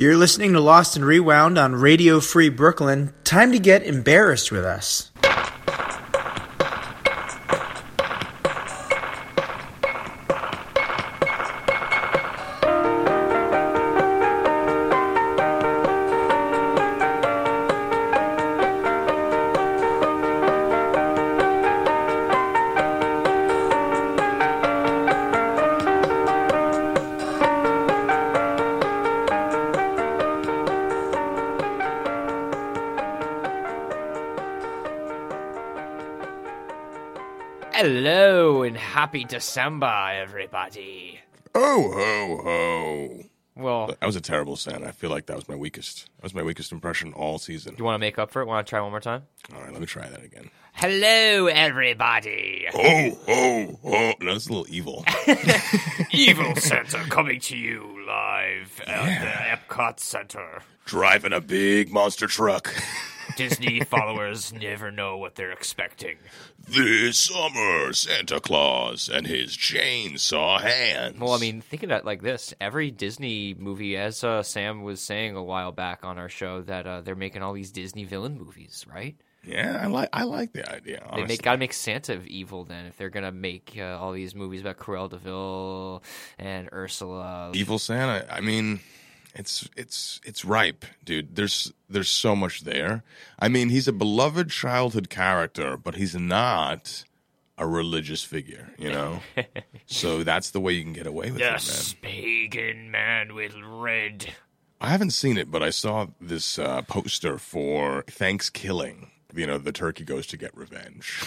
You're listening to Lost and Rewound on Radio Free Brooklyn. Time to get embarrassed with us. Happy December, everybody. Oh ho ho! Well, That was a terrible sound. I feel like that was my weakest. That was my weakest impression all season. you want to make up for it? Want to try one more time? All right, let me try that again. Hello, everybody. Ho ho ho! No, that's a little evil. Evil Santa coming to you live at the Epcot Center. Driving a big monster truck. Disney followers never know what they're expecting. this summer, Santa Claus and his chainsaw hands. Well, I mean, thinking it like this, every Disney movie, as uh, Sam was saying a while back on our show, that uh, they're making all these Disney villain movies, right? yeah, I like I like the idea. They Honestly. make gotta make Santa of evil then if they're gonna make uh, all these movies about Cruella de Vil and Ursula. Evil Santa. I mean, it's it's it's ripe, dude. There's there's so much there. I mean, he's a beloved childhood character, but he's not a religious figure, you know. so that's the way you can get away with Yes, it, man. pagan man with red. I haven't seen it, but I saw this uh, poster for Thanksgiving. You know, the turkey goes to get revenge.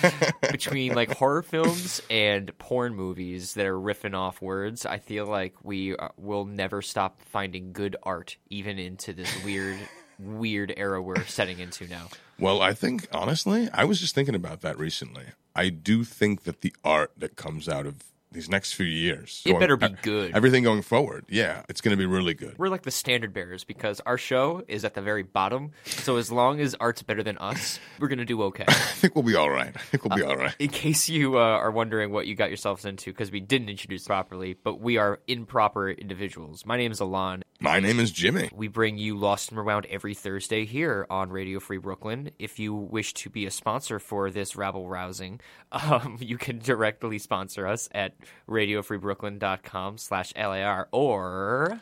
Between like horror films and porn movies that are riffing off words, I feel like we uh, will never stop finding good art, even into this weird, weird era we're setting into now. Well, I think honestly, I was just thinking about that recently. I do think that the art that comes out of these next few years, It better be good. Everything going forward, yeah, it's going to be really good. We're like the standard bearers because our show is at the very bottom. So as long as art's better than us, we're gonna do okay. I think we'll be all right. I think we'll be all right. in case you uh, are wondering what you got yourselves into, because we didn't introduce properly, but we are improper individuals. My name is Elann. My name is Jimmy. We bring you Lost and Rewound every Thursday here on Radio Free Brooklyn. If you wish to be a sponsor for this rabble rousing, um, you can directly sponsor us at radiofreebrooklyn.com slash LAR or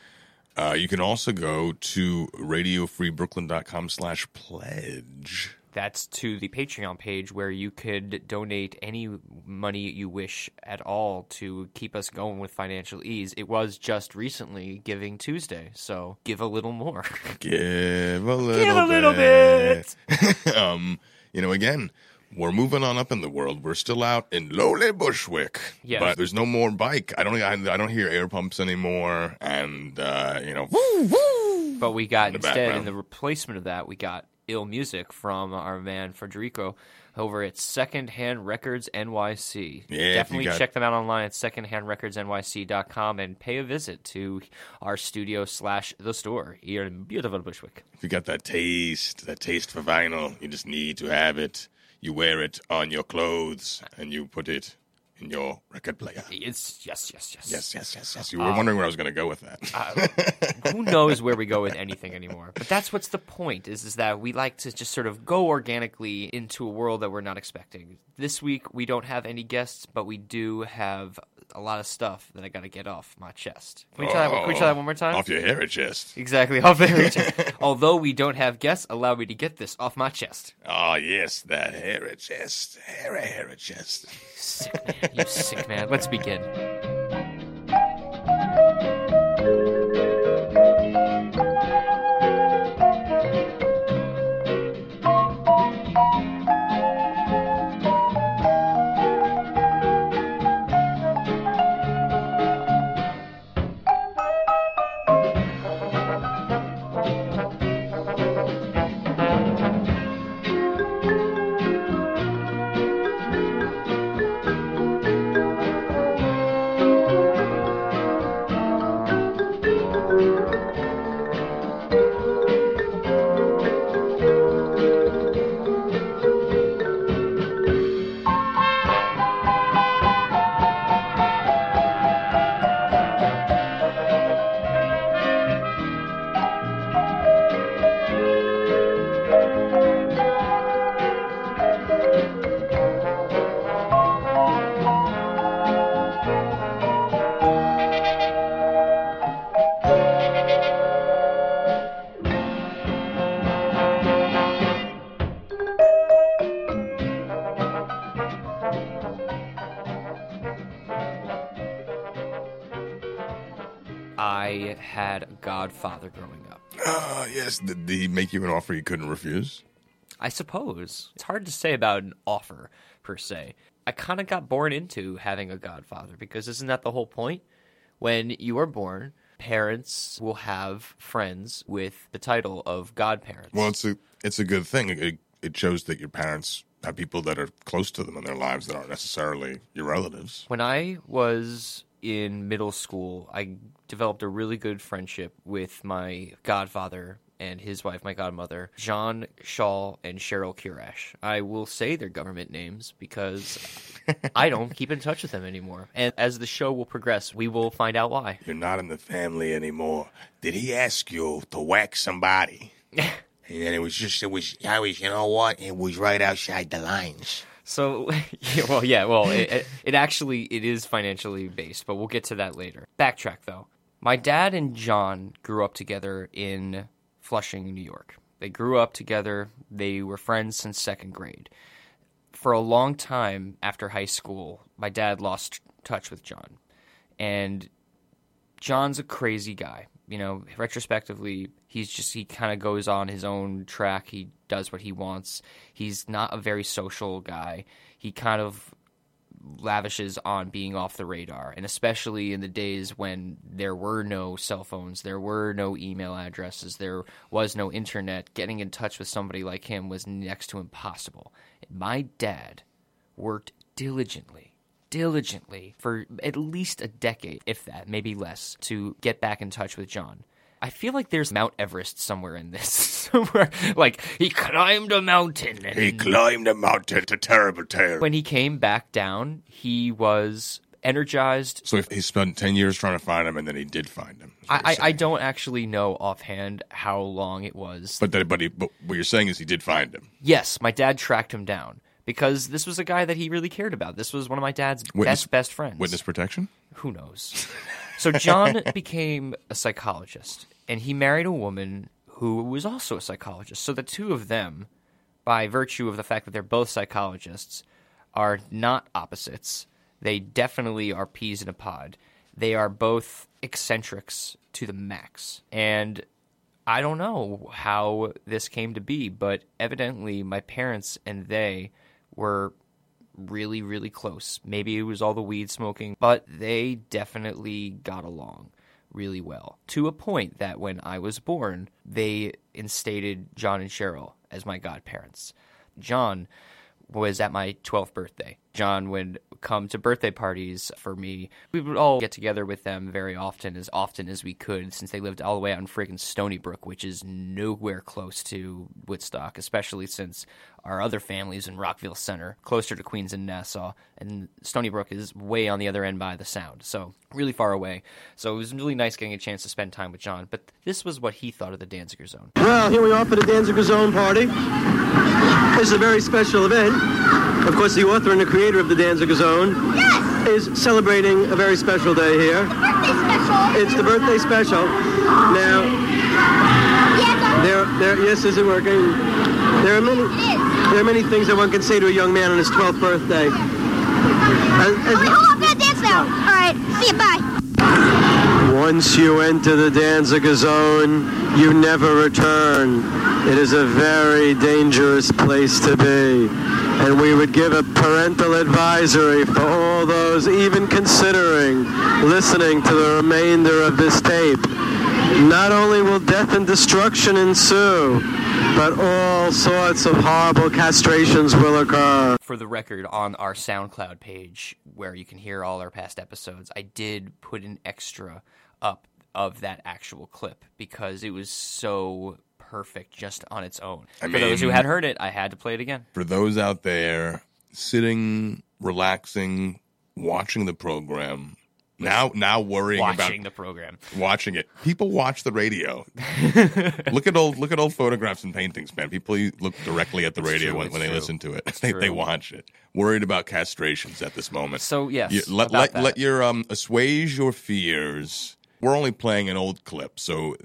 Uh, you can also go to radiofreebrooklyn.com slash pledge. that's to the Patreon page where you could donate any money you wish at all to keep us going with financial ease. It was just recently Giving Tuesday, so give a little more. Give a little Give a little bit. um, you know, again, we're moving on up in the world. We're still out in lowly Bushwick, Yes. but there's no more bike. I don't. I, I don't hear air pumps anymore, and uh, you know, woo woo. But we got the instead in the replacement of that, we got ill music from our man Federico over at Secondhand Records NYC. Yeah, Definitely got- check them out online at secondhandrecordsnyc.com and pay a visit to our studio slash the store here in beautiful Bushwick. If you got that taste, that taste for vinyl, you just need to have it. You wear it on your clothes, and you put it in your record player. It's yes, yes, yes. Yes, yes, yes, yes. You were wondering where I was going to go with that. Uh, Who knows where we go with anything anymore? But that's what's the point is is that we like to just sort of go organically into a world that we're not expecting. This week we don't have any guests, but we do have a lot of stuff that I got to get off my chest. Can we try, that, can we try that oh, one more time? Off your hairy chest. Exactly, off my chest. Although we don't have guests, allow me to get this off my chest. Oh, yes, that hairy chest. Hairy, hairy chest. Sick man, you sick man. Let's begin. Growing up. Ah, yes. Did he make you an offer you couldn't refuse? I suppose. It's hard to say about an offer, per se. I kind of got born into having a godfather because isn't that the whole point? When you are born, parents will have friends with the title of godparents. Well, it's a it's a good thing. It, it shows that your parents have people that are close to them in their lives that aren't necessarily your relatives. When I was in middle school, I developed a really good friendship with my godfather and his wife, my godmother, John Shaw and Cheryl Kirash. I will say their government names because I don't keep in touch with them anymore. And as the show will progress, we will find out why. You're not in the family anymore. Did he ask you to whack somebody? And it was just, it was, I was, you know what? It was right outside the lines. So, well, yeah, well, it, it actually it is financially based, but we'll get to that later. Backtrack though. My dad and John grew up together in Flushing, New York. They grew up together. They were friends since second grade. For a long time after high school, my dad lost touch with John, and John's a crazy guy. You know, retrospectively, he's just he kind of goes on his own track. He does what he wants. He's not a very social guy. He kind of lavishes on being off the radar, and especially in the days when there were no cell phones, there were no email addresses, there was no internet, getting in touch with somebody like him was next to impossible. My dad worked diligently, diligently for at least a decade, if that, maybe less, to get back in touch with John. I feel like there's Mount Everest somewhere in this. somewhere like he climbed a mountain and He climbed a mountain. It's a terrible tale. when he came back down, he was energized. So if he spent ten years trying to find him, and then he did find him. I, I, I don't actually know offhand how long it was. But that, but, he, but what you're saying is he did find him. yes, my dad tracked him down because this was a guy that he really cared about. This was one of my dad's Witness- best best friends. Witness protection. Who knows? so John became a psychologist, and he married a woman who was also a psychologist. So the two of them, by virtue of the fact that they're both psychologists, are not opposites. They definitely are peas in a pod. They are both eccentrics to the max. And I don't know how this came to be, but evidently my parents and they were really, really close. Maybe it was all the weed smoking, but they definitely got along really well to a point that when I was born, they instated John and Cheryl as my godparents. John was at my 12th birthday. John would come to birthday parties for me. We would all get together with them very often, as often as we could, since they lived all the way out in freaking Stony Brook, which is nowhere close to Woodstock, especially since our other families in Rockville Centre, closer to Queens and Nassau, and Stony Brook is way on the other end by the Sound, so really far away. So it was really nice getting a chance to spend time with John, but this was what he thought of the Danziger Zone. Well, here we are for the Danziger Zone party. This is a very special event. Of course, the author and the creator of the Danziger Zone is celebrating a very special day here. the Birthday special. It's the birthday special. Now, Yes, there, there, yes, is it working? There are many, there are many things that one can say to a young man on his 12th birthday. As- as- Wait, hold on, I'm gonna dance now. All right, see you, bye. Once you enter the Danziger Zone, you never return. It is a very dangerous place to be. And we would give a parental advisory for all those even considering listening to the remainder of this tape. Not only will death and destruction ensue, but all sorts of horrible castrations will occur. for the record, on our SoundCloud page where you can hear all our past episodes, I did put an extra up of that actual clip because it was so perfect just on its own. I For those who had heard it, I had to play it again. For those out there sitting, relaxing, watching the program, now now worrying Watching about the program. watching it. People watch the radio. look at old look at old photographs and paintings, man. People look directly at the radio true, when, when they listen to it. They, they watch it. Worried about castrations at this moment. So, yes, You- let let, let your um assuage your fears. We're only playing an old clip, so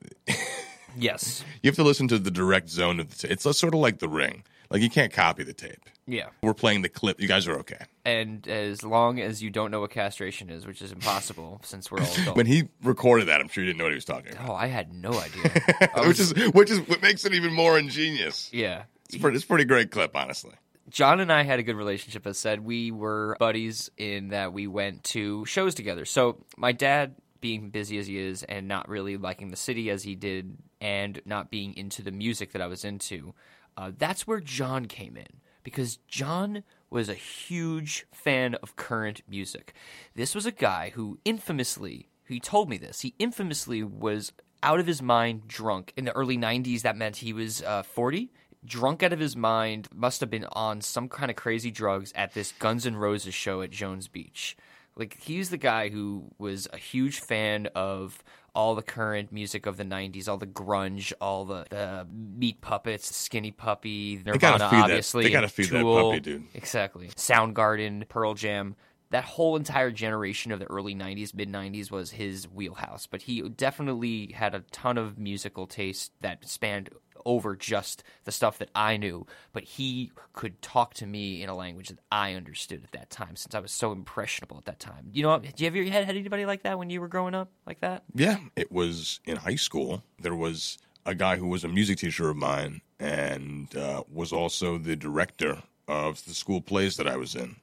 Yes. you have to listen to the direct zone of the. T- it's sort of like the ring. Like you can't copy the tape. Yeah. We're playing the clip. You guys are okay. And as long as you don't know what castration is, which is impossible since we're all adults. When he recorded that, I'm sure he didn't know what he was talking about. oh, I had no idea. I which was- is which is what makes it even more ingenious. yeah. It's pretty, it's pretty great clip, honestly. John and I had a good relationship. As said, we were buddies in that we went to shows together. So my dad, being busy as he is, and not really liking the city as he did, and not being into the music that I was into, uh, that's where John came in. Because John was a huge fan of current music. This was a guy who infamously, he told me this, he infamously was out of his mind drunk. In the early 90s that meant he was uh, 40 drunk out of his mind must have been on some kind of crazy drugs at this guns n' roses show at jones beach like he's the guy who was a huge fan of all the current music of the 90s all the grunge all the, the meat puppets skinny puppy nirvana that- obviously they gotta feed that Tool, puppy, dude. exactly. Soundgarden pearl jam. That whole entire generation of the early 90s mid 90s was his wheelhouse but he definitely had a ton of musical taste that spanned over just the stuff that I knew, but he could talk to me in a language that I understood at that time since I was so impressionable at that time. You know, do you ever had, had anybody like that when you were growing up like that? Yeah, it was in high school. There was a guy who was a music teacher of mine and uh, was also the director of the school plays that I was in.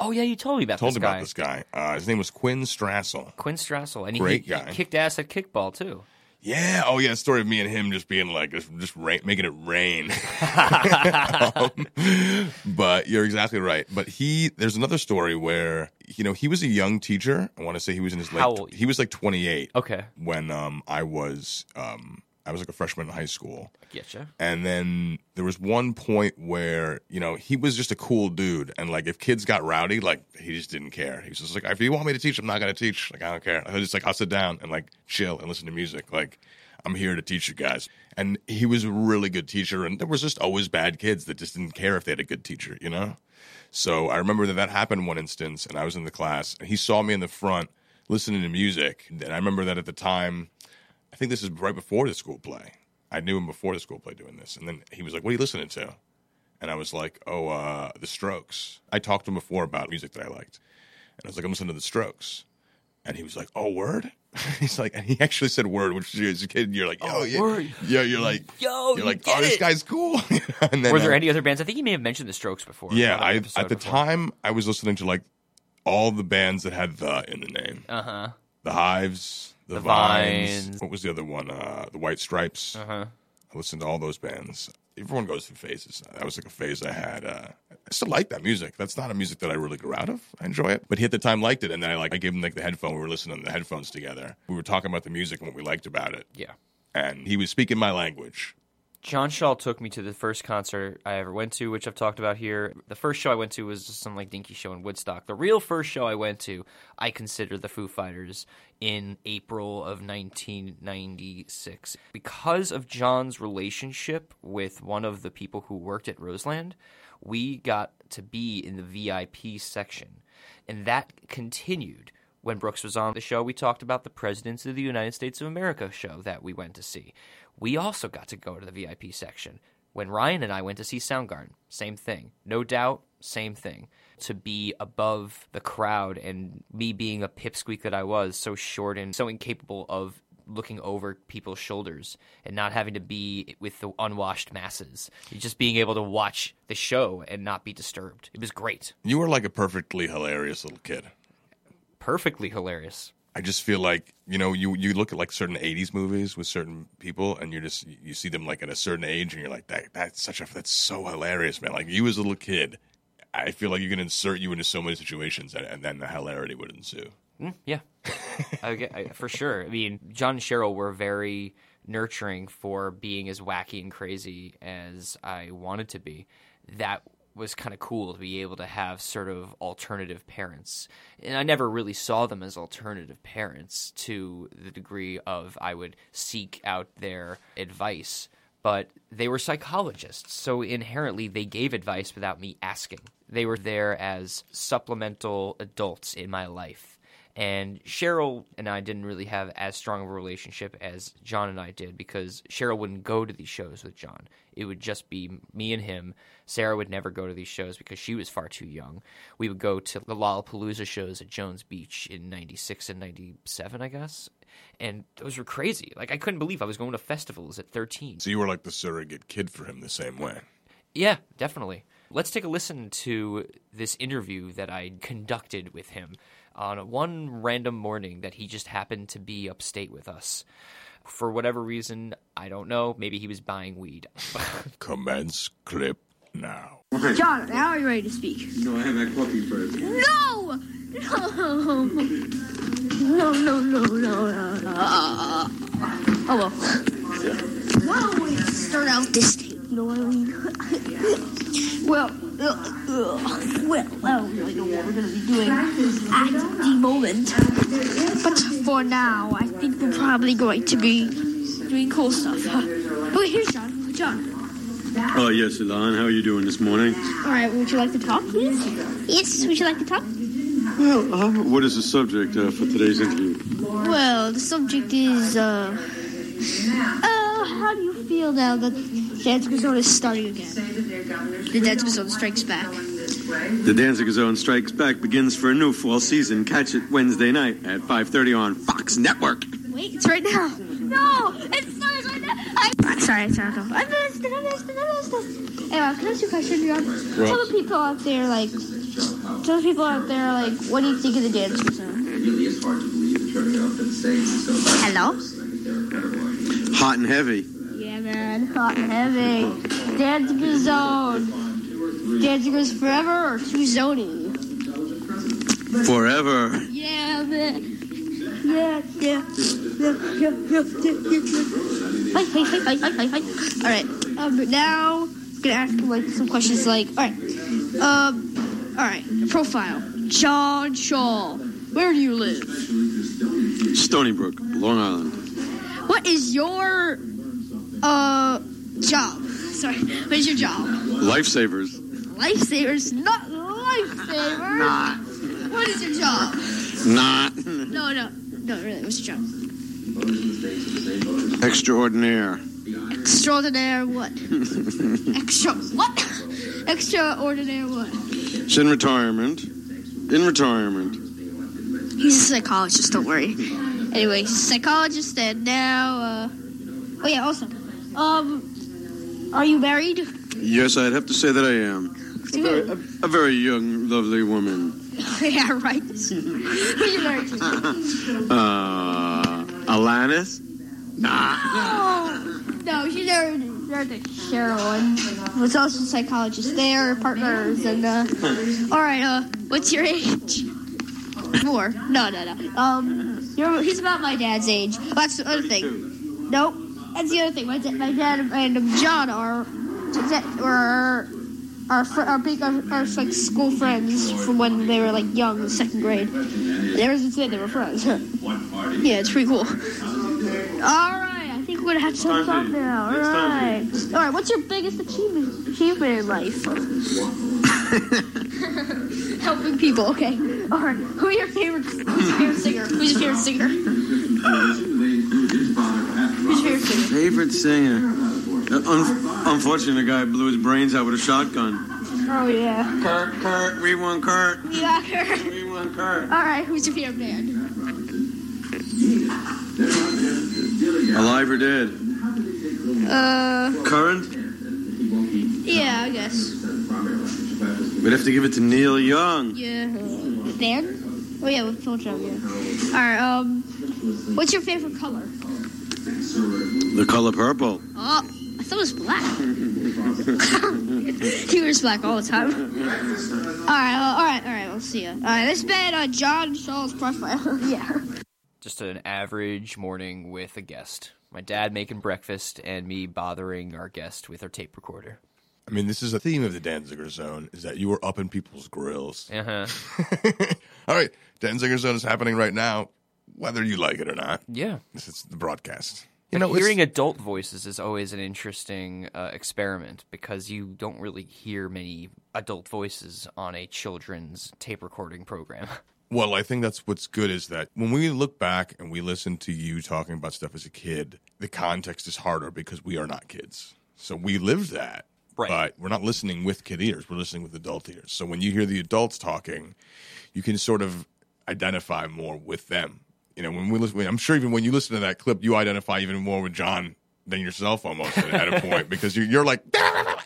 Oh yeah, you told me about Told this guy. about this guy. Uh, his name was Quinn Strassel. Quinn Strassel, and he, Great he guy. kicked ass at kickball too. Yeah. Oh, yeah. Story of me and him just being like, just, rain, making it rain. Um, but you're exactly right. But he, there's another story where, you know, he was a young teacher. I want to say he was in his late, How old? he was like 28 Okay, when um, I was, um, I was like a freshman in high school. getcha. And then there was one point where, you know, he was just a cool dude. And like, if kids got rowdy, like, he just didn't care. He was just like, if you want me to teach, I'm not going to teach. Like, I don't care. I was just like, I'll sit down and like chill and listen to music. Like, I'm here to teach you guys. And he was a really good teacher. And there was just always bad kids that just didn't care if they had a good teacher, you know? So I remember that that happened one instance, and I was in the class, and he saw me in the front listening to music. And I remember that at the time, I think this is right before the school play. I knew him before the school play doing this. And then he was like, What are you listening to? And I was like, Oh, uh, The Strokes. I talked to him before about music that I liked. And I was like, I'm listening to The Strokes. And he was like, Oh, word? He's like, and he actually said word, which as a kid, you're like, Oh, yeah. word. Yeah, you're like, Yo, you're you like, get Oh, this guy's cool. and then, Were there uh, any other bands? I think you may have mentioned the Strokes before. yeah, I, episode at the before. time, I was listening to like all the bands that had the in the name. Uh huh. The Hives, the, The Vines. Vines. What was the other one? Uh, the White Stripes. Uh huh. I listened to all those bands. Everyone goes through phases. That was like a phase I had. Uh, I still like that music. That's not a music that I really grew out of. I enjoy it, but he at the time liked it, and then I like I gave him like the headphone. We were listening to the headphones together. We were talking about the music and what we liked about it, Yeah. and he was speaking my language. John Shaw took me to the first concert I ever went to, which I've talked about here. The first show I went to was just some like dinky show in Woodstock. The real first show I went to, I consider the Foo Fighters in April of 1996. Because of John's relationship with one of the people who worked at Roseland, we got to be in the VIP section. And that continued when Brooks was on the show, we talked about the Presidents of the United States of America show that we went to see. We also got to go to the VIP section. When Ryan and I went to see Soundgarden, same thing. No doubt, same thing. To be above the crowd and me being a pipsqueak that I was, so short and so incapable of looking over people's shoulders and not having to be with the unwashed masses. Just being able to watch the show and not be disturbed. It was great. You were like a perfectly hilarious little kid. Perfectly hilarious. I just feel like you know you you look at like certain '80s movies with certain people, and you're just you see them like at a certain age, and you're like that that's such a that's so hilarious, man. Like you as a little kid, I feel like you can insert you into so many situations, and, and then the hilarity would ensue. Mm, yeah, I I, for sure. I mean, John and Cheryl were very nurturing for being as wacky and crazy as I wanted to be. That was kind of cool to be able to have sort of alternative parents. And I never really saw them as alternative parents to the degree of I would seek out their advice. But they were psychologists, so inherently they gave advice without me asking. They were there as supplemental adults in my life And Cheryl and I didn't really have as strong of a relationship as John and I did because Cheryl wouldn't go to these shows with John. It would just be me and him. Sarah would never go to these shows because she was far too young. We would go to the Lollapalooza shows at Jones Beach in 96 and 97, I guess. And those were crazy. Like, I couldn't believe I was going to festivals at 13. So you were like the surrogate kid for him the same way. Yeah, definitely. Let's take a listen to this interview that I conducted with him on one random morning that he just happened to be upstate with us. For whatever reason, I don't know. Maybe he was buying weed. Commence clip now. John, now are you ready to speak? No, I have that coffee first. No! No! No, no, no, no, no. Oh, well. Why don't we start out this tape? You know what I mean? well, well, I don't really know what we're going to be doing at the moment. But for now, I think we're probably going to be doing cool stuff. Oh, here's John. John. Oh, yes, Elann. How are you doing this morning? All right, would you like to talk, please? Yes, would you like to talk? Well, uh, what is the subject uh, for today's interview? Well, the subject is, uh, uh, how do you feel now that Danziger Zone is starting again? The Danziger Zone strikes back. The Danziger Zone Strikes Back begins for a new fall season. Catch it Wednesday night at 5.30 on Fox Network. Wait, it's right now. No, it starts right now. I, I'm sorry, I'm sorry. I missed it, I missed it, I missed it. Anyway, can I ask you a question, John? Tell the people out there, like, tell the people out there, like, what do you think of the Danziger Zone? It really is hard to believe in turning off and saying so. Hello? Hot and heavy. Yeah, man, hot and heavy. Danziger Zone. Danziger's forever or too zony? Forever. Yeah, man. Yeah, yeah, yeah, yeah, yeah, yeah. Hi, hi, hi, hi, hi, hi. All right. Um, but now I'm gonna ask like some questions. Like, all right. Um, all right. Profile. John Shaw. Where do you live? Stony Brook, Long Island. What is your uh job? Sorry. What is your job? Lifesavers. Lifesavers, not lifesavers. Not. What is your job? Not. No, no, no. Really, what's your job? Extraordinaire. Extraordinaire what? Extra what? Extraordinaire what? It's in retirement. In retirement. He's a psychologist. Don't worry. Anyway, psychologist, and now. Uh, oh yeah. Also, um, are you married? Yes, I'd have to say that I am. A very, a, a very young, lovely woman. yeah, right. Who are you married to? Uh, Alanis? Nah. Oh, no, she's married, married to Cheryl, and was also a psychologist. They are partners, and uh, all right. Uh, what's your age? Four. No, no, no. Um, you're, he's about my dad's age. Oh, that's the other thing. Nope. That's the other thing. My, da- my dad and John are are are, fr- are big are like school friends from when they were like young, second grade. Ever since then, they were friends. yeah, it's pretty cool. All right, I think we're gonna have to about now. All right. All right. What's your biggest achievement achievement in life? Helping people. Okay. All right. Who are your favorite? Who's your favorite singer? Who's your favorite singer? Who's your favorite singer? Favorite singer? Uh, un- unfortunately, the guy blew his brains out with a shotgun. Oh yeah. Kurt, Kurt, we won Kurt. Yeah. All We won Kurt. All right, Who's your favorite band? Alive or dead? Uh, Current? yeah, I guess. We'd have to give it to Neil Young. Yeah. The band? Oh yeah, with Phil Jones. Yeah. All right. Um, what's your favorite color? The color purple. Oh, I thought it was black. he wears black all the time. All right, well, all right, all right. We'll see you. All right, this been uh, John Shaw's profile. yeah. just an average morning with a guest. My dad making breakfast and me bothering our guest with our tape recorder. I mean, this is a theme of the Danziger Zone: is that you were up in people's grills. Uh huh. All right, Danziger Zone is happening right now, whether you like it or not. Yeah. This is the broadcast. You know, know, it's- hearing adult voices is always an interesting uh, experiment because you don't really hear many adult voices on a children's tape recording program. Well, I think that's what's good is that when we look back and we listen to you talking about stuff as a kid, the context is harder because we are not kids. So we lived that. Right. But we're not listening with kid ears, we're listening with adult ears. So when you hear the adults talking, you can sort of identify more with them. You know, when we listen, I'm sure even when you listen to that clip, you identify even more with John than yourself almost at a point because you're, you're like,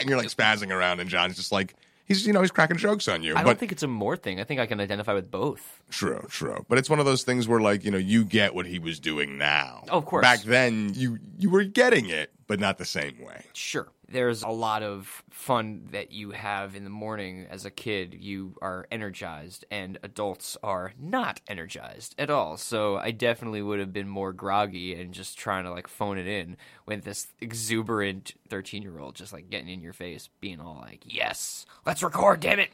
and you're like spazzing around, and John's just like, he's, you know, he's cracking jokes on you. I but don't think it's a more thing. I think I can identify with both. True, true. But it's one of those things where like, you know, you get what he was doing now. Oh, of course. Back then you you were getting it, but not the same way. Sure. There's a lot of fun that you have in the morning as a kid. You are energized, and adults are not energized at all. So I definitely would have been more groggy and just trying to like phone it in with this exuberant 13 year old just like getting in your face, being all like, yes, let's record, damn it.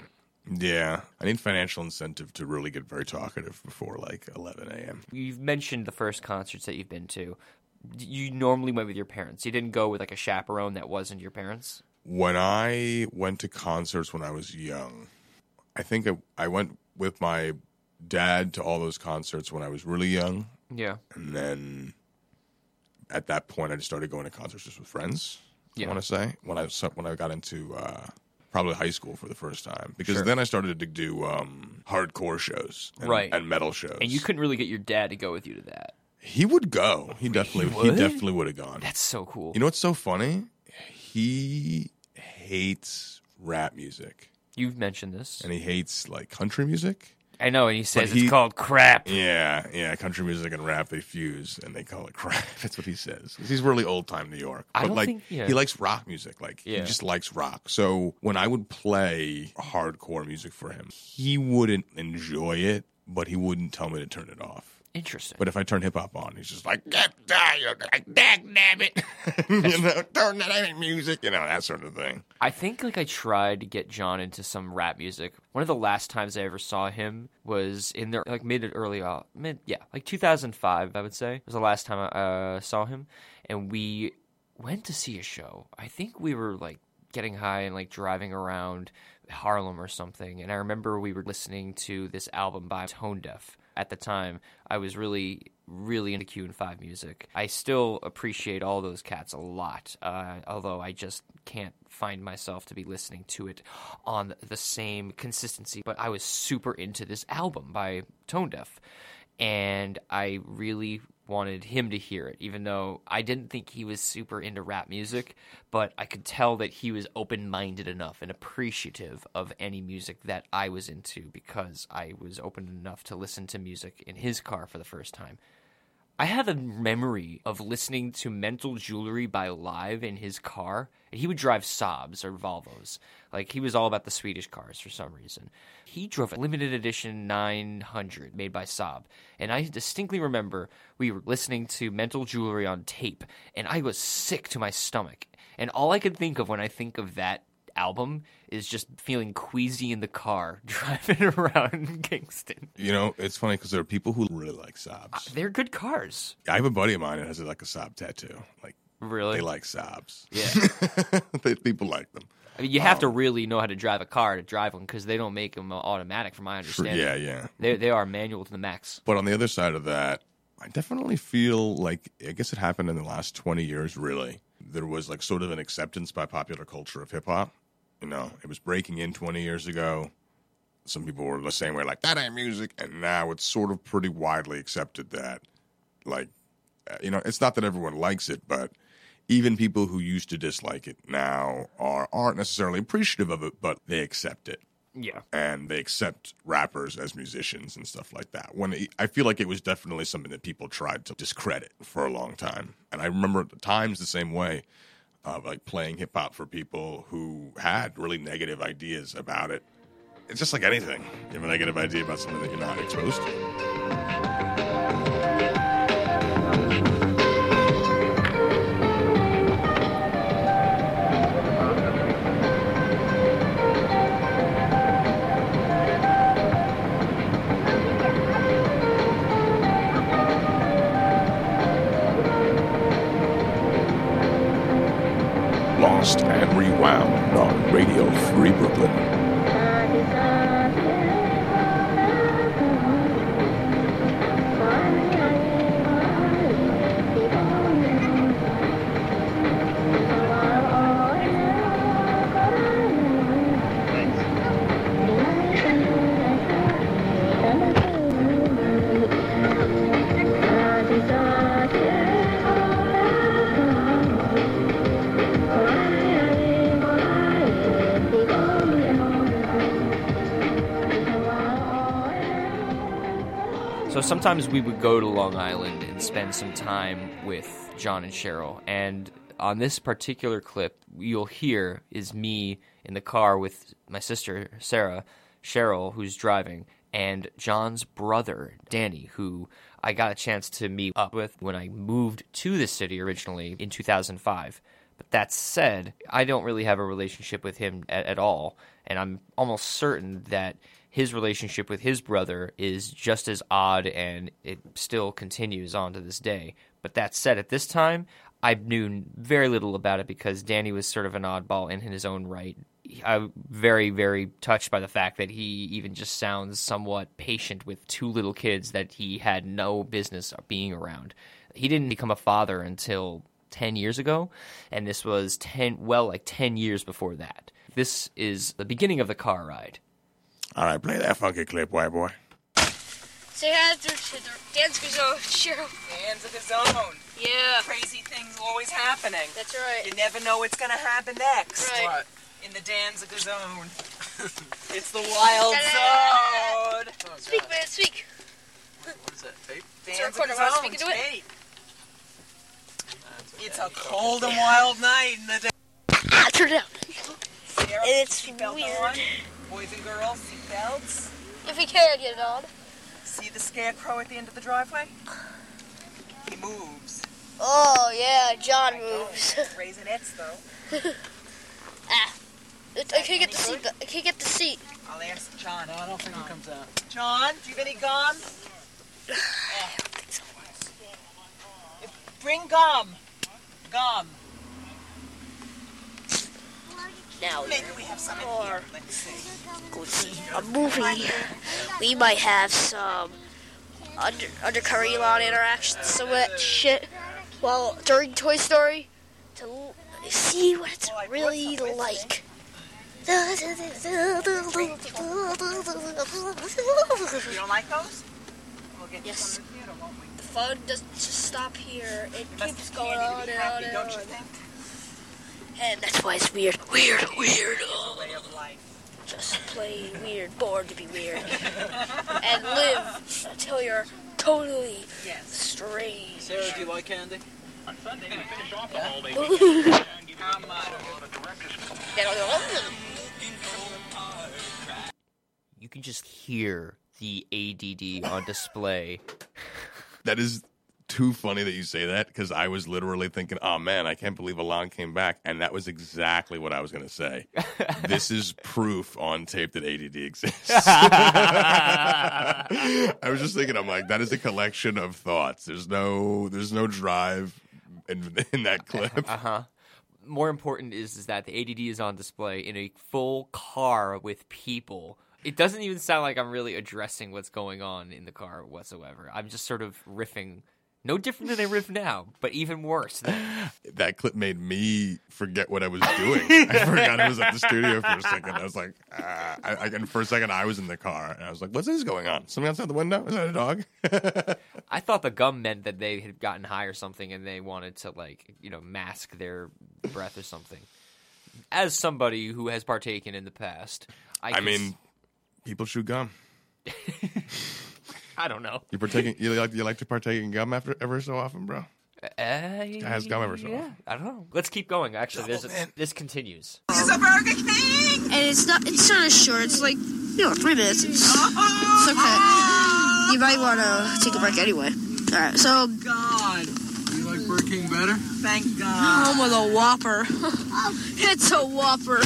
Yeah. I need financial incentive to really get very talkative before like eleven AM. You've mentioned the first concerts that you've been to. You normally went with your parents. You didn't go with like a chaperone that wasn't your parents. When I went to concerts when I was young, I think I, I went with my dad to all those concerts when I was really young. Yeah. And then at that point, I just started going to concerts just with friends. Yeah. I want to say when I when I got into uh, probably high school for the first time because Sure. then I started to do um, hardcore shows and, Right. and metal shows. And you couldn't really get your dad to go with you to that. He would go. He definitely he, would? definitely would have gone. That's so cool. You know what's so funny? He hates rap music You've mentioned this. and he hates like country music. I know, and he says he- it's called crap. Yeah, yeah, country music and rap they fuse and they call it crap. That's what he says. He's really old time New York. I But don't like think- yeah. he likes rock music. Like Yeah. he just likes rock. So when I would play hardcore music for him, he wouldn't enjoy it, but he wouldn't tell me to turn it off. Interesting. But if I turn hip hop on, he's just like, get tired, like, dag damn it. you know, turn that ain't music, you know, that sort of thing. I think like I tried to get John into some rap music. One of the last times I ever saw him was in the like mid early uh, mid yeah like 2005 I would say was the last time I uh, saw him, and we went to see a show. I think we were like getting high and like driving around Harlem or something. And I remember we were listening to this album by Tone Deaf. At the time, I was really, really into Q and Five music. I still appreciate all those cats a lot, uh, although I just can't find myself to be listening to it on the same consistency. But I was super into this album by Tone Deaf, and I really wanted him to hear it, even though I didn't think he was super into rap music, but I could tell that he was open minded enough and appreciative of any music that I was into because I was open enough to listen to music in his car for the first time. I have a memory of listening to Mental Jewelry by Live in his car. He would drive Saabs or Volvos. Like, he was all about the Swedish cars for some reason. He drove a limited edition 900 made by Saab. And I distinctly remember we were listening to Mental Jewelry on tape, and I was sick to my stomach. And all I could think of when I think of that album is just feeling queasy in the car driving around Kingston. You know, it's funny because there are people who really like uh, Saabs. They're good cars. I have a buddy of mine that has like a Saab tattoo. Like, Really? they like Saabs. Yeah. they, people like them. I mean, you have to um, really know how to drive a car to drive one because they don't make them uh, automatic, from my understanding. yeah, yeah. They they are manual to the max. But on the other side of that, I definitely feel like I guess it happened in the last twenty years. Really, there was like sort of an acceptance by popular culture of hip hop. You know, it was breaking in twenty years ago. Some people were the same way, like that ain't music, and now it's sort of pretty widely accepted that, like, uh, you know, it's not that everyone likes it, but even people who used to dislike it now are aren't necessarily appreciative of it, but they accept it Yeah. and they accept rappers as musicians and stuff like that. When it, I feel like it was definitely something that people tried to discredit for a long time, and I remember at the times the same way, of like playing hip hop for people who had really negative ideas about it. It's just like anything. You have a negative idea about something that you're not exposed to. はい。So sometimes we would go to Long Island and spend some time with John and Cheryl. And on this particular clip, you'll hear is me in the car with my sister, Sarah, Cheryl, who's driving, and John's brother, Danny, who I got a chance to meet up with when I moved to the city originally in 2005. But that said, I don't really have a relationship with him at, at all. And I'm almost certain that his relationship with his brother is just as odd and it still continues on to this day. But that said, at this time, I knew very little about it because Danny was sort of an oddball in his own right. I'm very, very touched by the fact that he even just sounds somewhat patient with two little kids that he had no business being around. He didn't become a father until 10 years ago, and this was 10, well, like 10 years before that. This is the beginning of the car ride. All right, play that funky clip, white boy. Say hi to the dance of the zone, Cheryl. Hands of his own. Yeah, Crazy things always happening. that's right. You never know what's gonna happen next. Right. What? In the Danziger zone. it's the wild Ta-da! zone. Speak, man, speak. What is that, tape? a recorder. Wanna speak into it? tape. It's a cold and wild night in the Ah, turn it down. Sarah, It's weird. On. Boys and girls, seatbelts. If we can get it on. See the scarecrow at the end of the driveway? He moves. Oh, yeah, John moves. Raisinets, though. ah. It, I can't get the seat. I can't get the seat. I'll ask John. No, I don't think it comes out. John, do you have any gum? Bring gum. Gum. Now Maybe we have some in here. Let's see. go see a movie. We might have some under undercover Elon interactions, some of that shit. Well, during Toy Story, to l- see what it's really like. You don't like those? We'll get Yes. the theater. The fun doesn't just stop here. It keeps going on and on and don't you on. Think? And that's why it's weird. Weird, weird. Way. Just plain weird. Born to be weird. and live until you're totally Yes. strange. Sarah, do you like candy? On Sunday, finish off the How much? You can just hear the ADD on display. That is too funny that you say that because I was literally thinking, oh man, I can't believe Elann came back. And that was exactly what I was going to say. this is proof on tape that ADD exists. I was just thinking, I'm like, that is a collection of thoughts. There's no, there's no drive in, in that clip. Uh huh. More important is, is that the ADD is on display in a full car with people. It doesn't even sound like I'm really addressing what's going on in the car whatsoever. I'm just sort of riffing, no different than I riff now, but even worse. that clip made me forget what I was doing. I forgot I was at the studio for a second. I was like, uh, I, I, and for a second, I was in the car, and I was like, "What's this going on? Something outside the window? Is that a dog?" I thought the gum meant that they had gotten high or something, and they wanted to like you know mask their breath or something. As somebody who has partaken in the past, I, I can mean, s- people chew gum. I don't know. You partaking? You like you like to partake in gum after ever so often, bro? Uh, has gum ever so yeah, often. I don't know. Let's keep going. Actually, there's a, this continues. This is a Burger King! And it's not. It's sort of short. It's like you know, three minutes. It's, it's okay. You might want to take a break anyway. All right. So God. You like Burger King better? Thank God. home with a Whopper. it's a Whopper.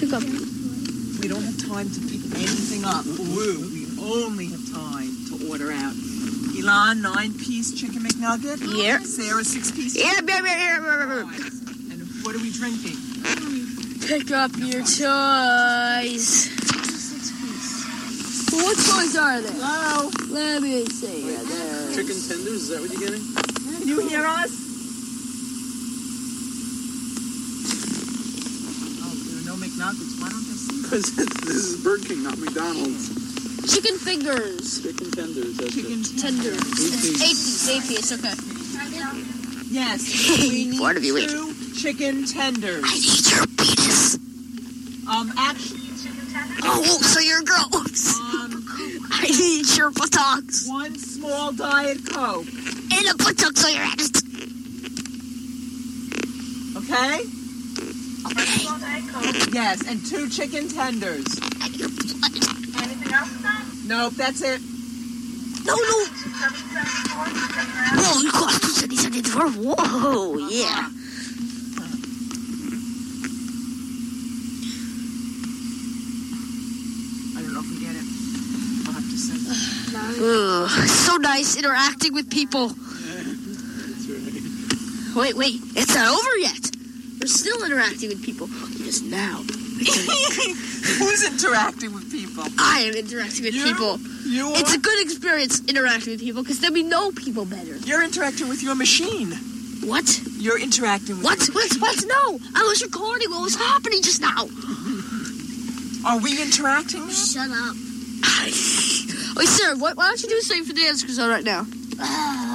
Pick up. We don't have time to pick anything up. Woo. We only have time to order out. Elann, nine piece chicken McNugget. Yeah. Sarah, six piece. Yeah, yeah, yeah, yeah, yeah, yeah. And what are we drinking? Pick up your toys. What toys are they? Hello? Let me see. Yeah, there. Chicken tenders, is that what you're getting? Can you hear us? Oh, there are no McNuggets. Why don't I see? Because this is Burger King, not McDonald's. Chicken fingers. Chicken tenders, that's Chicken it. Tenders. piece. Eight piece. Eight piece. Okay. Yes. We need Part of you, wait. two chicken tenders. I need your penis. Um, actually, chicken tenders. Oh, so you're gross. um, I need your buttocks. One small Diet Coke. And the buttocks on your ass. Okay? Yes, and two chicken tenders. Anything else? Nope, that's it. No, no. Whoa, you cost two cents and four. Whoa, yeah. I don't know if we get it. I'll have to send it. Ugh, so nice interacting with people. That's right. Wait, wait, it's not over yet. We're still interacting with people. Just now. Who's interacting with people? I am interacting with You? people. You are? It's a good experience interacting with people because then we know people better. You're interacting with your machine. What? You're interacting with What? What? What? No! I was recording what was happening just now. Are we interacting? Shut up. Wait, sir, what, why don't you do something for the dance zone right now? Ah.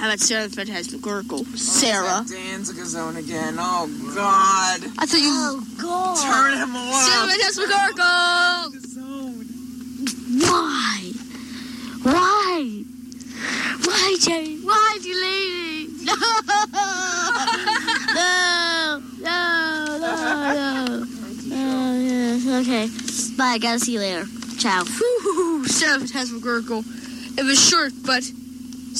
How about Sarah the Phantasmagorical? Oh, Sarah. Danziger zone again. Oh, God. I thought you. Oh, God. Turn him around. Sarah off. the Phantasmagorical! Why? Why? Why, Jerry? Why did you leave me? No! no! No! No! No! Oh, yes. Okay. Bye. I gotta see you later. Ciao. Whew, Sarah Phantasmagorical. It was short, but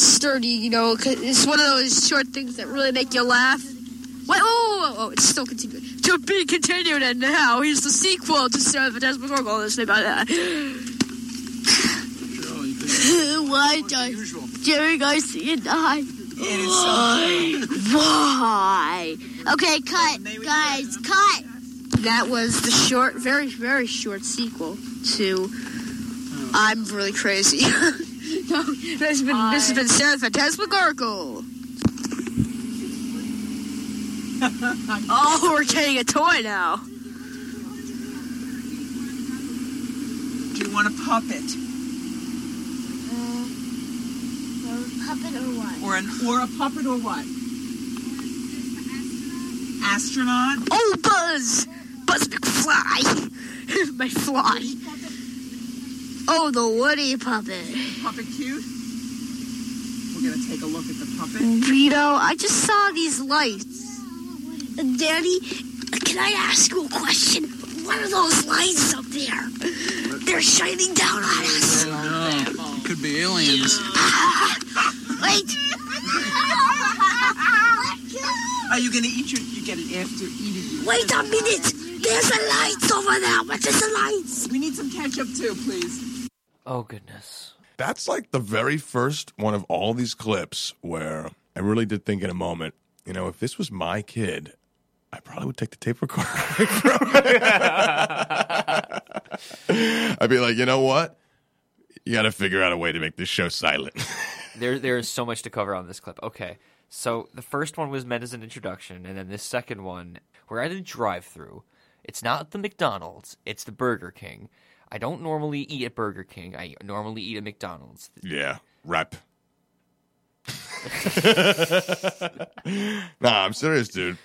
sturdy, you know. It's one of those short things that really make you laugh. Wait, oh, oh, oh, it's still continuing. To be continued, and now here's the sequel to Sarah Phantasmagorical. Let's say about that. Why does Jerry Garcia die? Why? Why? Okay, cut, guys, cut. That was the short, very, very short sequel to I'm Really Crazy. no, this has been, this has been Sarah Phantasmagorical. Oh, we're getting a toy now. Do you want a puppet? Uh, a puppet or what? Or an or a puppet or what? Astronaut? Oh, Buzz! Buzz McFly! My fly. Oh, the Woody puppet. Puppet cute? We're gonna take a look at the puppet. Vito, I just saw these lights. Daddy, can I ask you a question? What are those lights up there? They're shining down on us. No, could be aliens. Wait. Are you gonna eat your? You get it after eating. your- Wait a minute. There's the lights over there. What is the lights? We need some ketchup too, please. Oh goodness. That's like the very first one of all these clips where I really did think in a moment, you know, if this was my kid, I probably would take the tape recorder away from it. I'd be like, you know what? You got to figure out a way to make this show silent. There, there is so much to cover on this clip. Okay, so the first one was meant as an introduction, and then this second one, we're at a drive-through. It's not the McDonald's; it's the Burger King. I don't normally eat at Burger King. I normally eat at McDonald's. yeah, rep. nah, I'm serious, dude.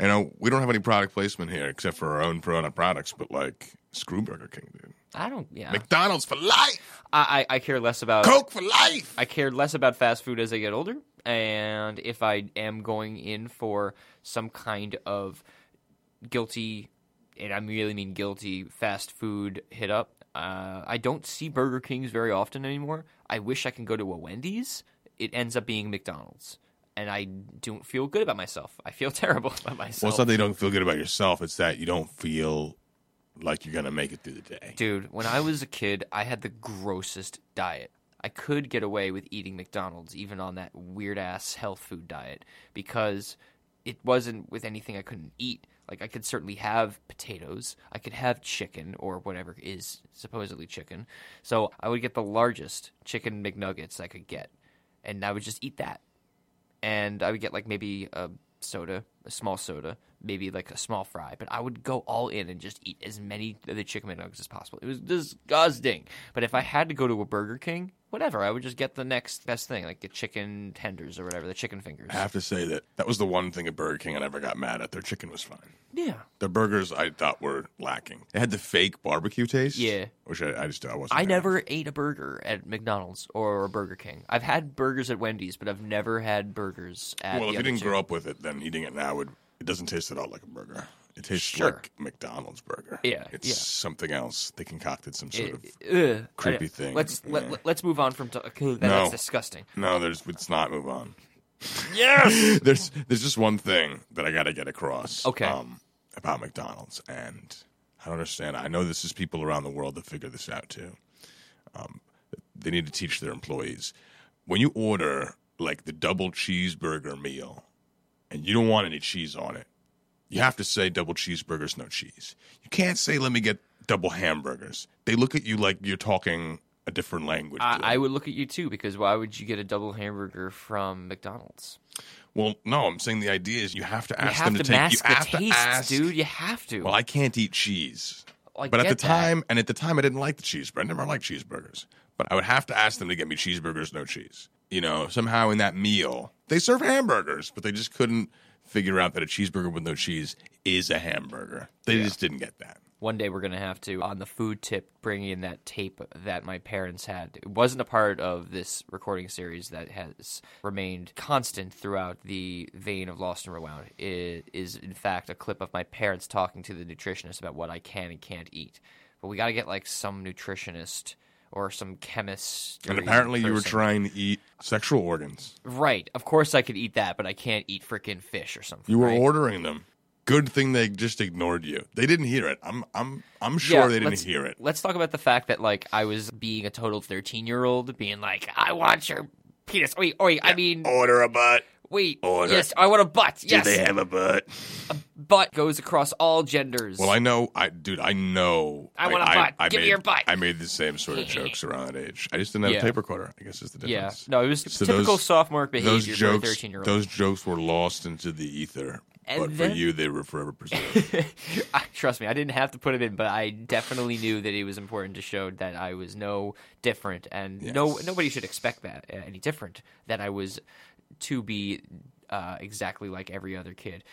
You know, we don't have any product placement here except for our own product products, but like, screw Burger King, dude. I don't. Yeah, McDonald's for life. I, I I care less about Coke for life. I care less about fast food as I get older, and if I am going in for some kind of guilty, and I really mean guilty, fast food hit up, uh, I don't see Burger Kings very often anymore. I wish I can go to a Wendy's. It ends up being McDonald's, and I don't feel good about myself. I feel terrible about myself. Well, it's not that you don't feel good about yourself. It's that you don't feel like you're gonna make it through the day. Dude, when I was a kid, I had the grossest diet. I could get away with eating McDonald's even on that weird ass health food diet because it wasn't with anything I couldn't eat. Like I could certainly have potatoes, I could have chicken or whatever is supposedly chicken. So I would get the largest chicken McNuggets I could get, and I would just eat that. And I would get like maybe a soda, a small soda, maybe like a small fry, but I would go all in and just eat as many of the chicken McNuggets as possible. It was disgusting. But if I had to go to a Burger King, whatever. I would just get the next best thing, like the chicken tenders or whatever, the chicken fingers. I have to say that that was the one thing at Burger King I never got mad at. Their chicken was fine. Yeah. Their burgers I thought were lacking. They had the fake barbecue taste. Yeah. Which I, I just I wasn't. I never ate a burger at McDonald's or Burger King. I've had burgers at Wendy's, but I've never had burgers at. Well, if you didn't two. grow up with it, then eating it now would it doesn't taste at all like a burger. It tastes Sure. like McDonald's burger. Yeah, It's yeah. something else. They concocted some sort of Ugh. creepy thing. Let's Yeah. let, let's move on from. That- No. That's disgusting. No, there's let's not move on. Yes. there's there's just one thing that I got to get across. Okay. Um, about McDonald's, and I don't understand. I know this is people around the world that figure this out too. Um, they need to teach their employees when you order like the double cheeseburger meal, and you don't want any cheese on it. You have to say double cheeseburgers, no cheese. You can't say let me get double hamburgers. They look at you like you're talking a different language. I, I would look at you too because why would you get a double hamburger from McDonald's? Well, no, I'm saying the idea is you have to ask have them to, to, take. you have the to tastes, ask. dude. You have to. Well, I can't eat cheese. I but at the that. time, and at the time, I didn't like the cheeseburger. I never liked cheeseburgers. But I would have to ask them to get me cheeseburgers, no cheese. You know, somehow in that meal, they serve hamburgers, but they just couldn't figure out that a cheeseburger with no cheese is a hamburger. They just didn't get that. One day we're gonna have to on the food tip bring in that tape that my parents had. It wasn't a part of this recording series that has remained constant throughout the vein of Lost and Rewound. It is in fact a clip of my parents talking to the nutritionist about what I can and can't eat. But we got to get like some nutritionist or some chemist. And apparently, you were trying to eat sexual organs. Right. Of course, I could eat that, but I can't eat frickin' fish or something. You were right? ordering them. Good thing they just ignored you. They didn't hear it. I'm I'm I'm sure they didn't hear it. Let's talk about the fact that like I was being a total thirteen year old, being like, I want your penis. Wait, wait, I mean, Order a butt. Wait, order. yes, I want a butt. Yes. Do they have a butt? A butt goes across all genders. Well, I know, I dude, I know. I want a butt. Give me your butt. I made the same sort of jokes around that age. I just didn't have Yeah. a tape recorder. I guess is the difference. yeah, difference. no, it was So typical those- sophomore behavior Those for a jokes, thirteen year old. those jokes were lost into the ether. And but then- for you, they were forever preserved. Trust me, I didn't have to put it in, but I definitely knew that it was important to show that I was no different, and no Yes. nobody should expect that uh, any different. That I was to be uh, exactly like every other kid,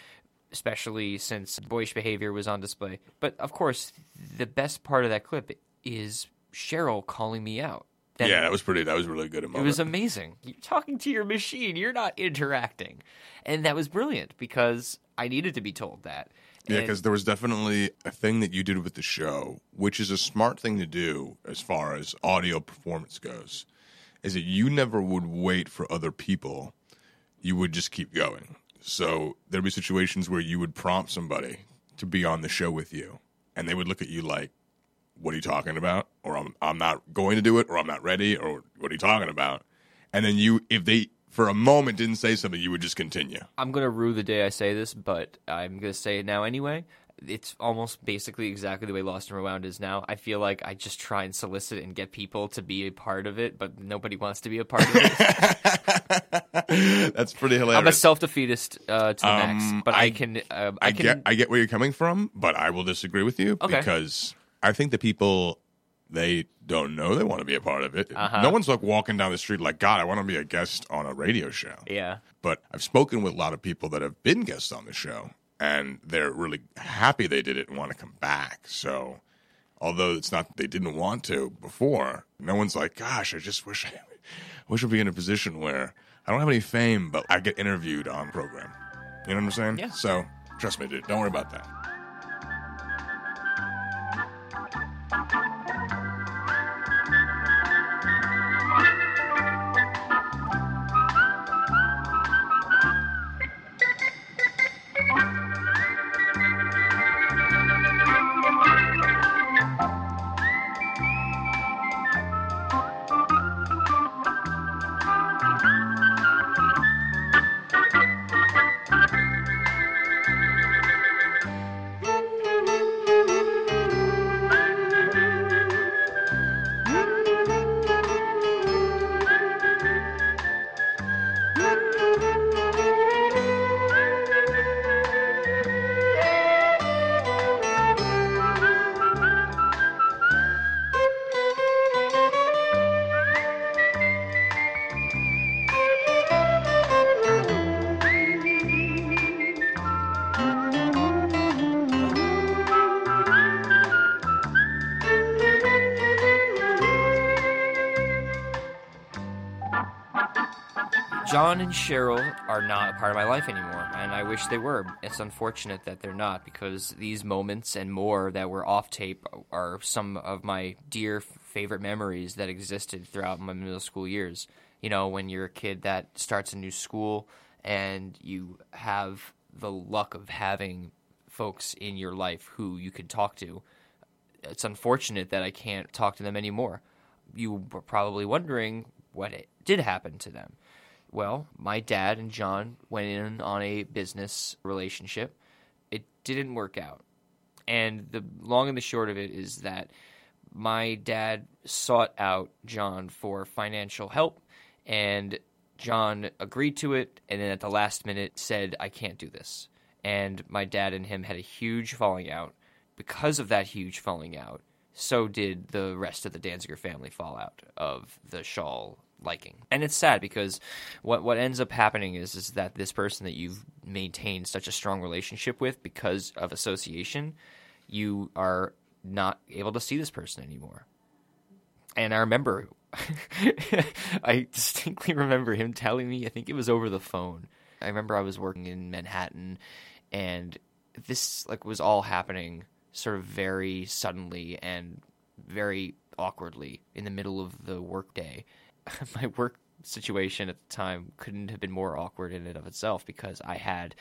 especially since boyish behavior was on display. But of course, the best part of that clip is Cheryl calling me out. That- yeah, that was pretty. That was really good. it was amazing. You're talking to your machine. You're not interacting, and that was brilliant because I needed to be told that. Yeah, because there was definitely a thing that you did with the show, which is a smart thing to do as far as audio performance goes, is that you never would wait for other people. You would just keep going. So there'd be situations where you would prompt somebody to be on the show with you, and they would look at you like, "What are you talking about?" Or "I'm I'm not going to do it," or "I'm not ready," or "What are you talking about?" And then you, if they for a moment didn't say something, you would just continue. I'm gonna rue the day I say this, but I'm gonna say it now anyway. It's almost basically exactly the way Lost and Rewound is now. I feel like I just try and solicit and get people to be a part of it, but nobody wants to be a part of it. That's pretty hilarious. I'm a self defeatist uh, to the max, Um, but I, I- can. Um, I, I can. get I get where you're coming from, but I will disagree with you Okay. because I think the people they don't know they want to be a part of it. Uh-huh. No one's like walking down the street like, God, I want to be a guest on a radio show. yeah. But I've spoken with a lot of people that have been guests on the show, and they're really happy they did it and want to come back. So, although it's not that they didn't want to before, no one's like, Gosh, I just wish I wish I'd be in a position where I don't have any fame, but I get interviewed on program. You know what I'm saying? Yeah. So trust me, dude. Don't worry about that. John and Cheryl are not a part of my life anymore, and I wish they were. It's unfortunate that they're not because these moments and more that were off tape are some of my dear favorite memories that existed throughout my middle school years. You know, when you're a kid that starts a new school and you have the luck of having folks in your life who you could talk to. It's unfortunate that I can't talk to them anymore. You were probably wondering what did happen to them. Well, my dad and John went in on a business relationship. It didn't work out. And the long and the short of it is that my dad sought out John for financial help, and John agreed to it, and then at the last minute said, I can't do this. And my dad and him had a huge falling out. Because of that huge falling out, so did the rest of the Danziger family fall out of the Shaw liking. And it's sad because what what ends up happening is is that this person that you've maintained such a strong relationship with because of association, you are not able to see this person anymore. And I remember I distinctly remember him telling me, I think it was over the phone. I remember I was working in Manhattan and this like was all happening sort of very suddenly and very awkwardly in the middle of the workday. My work situation at the time couldn't have been more awkward in and of itself because I had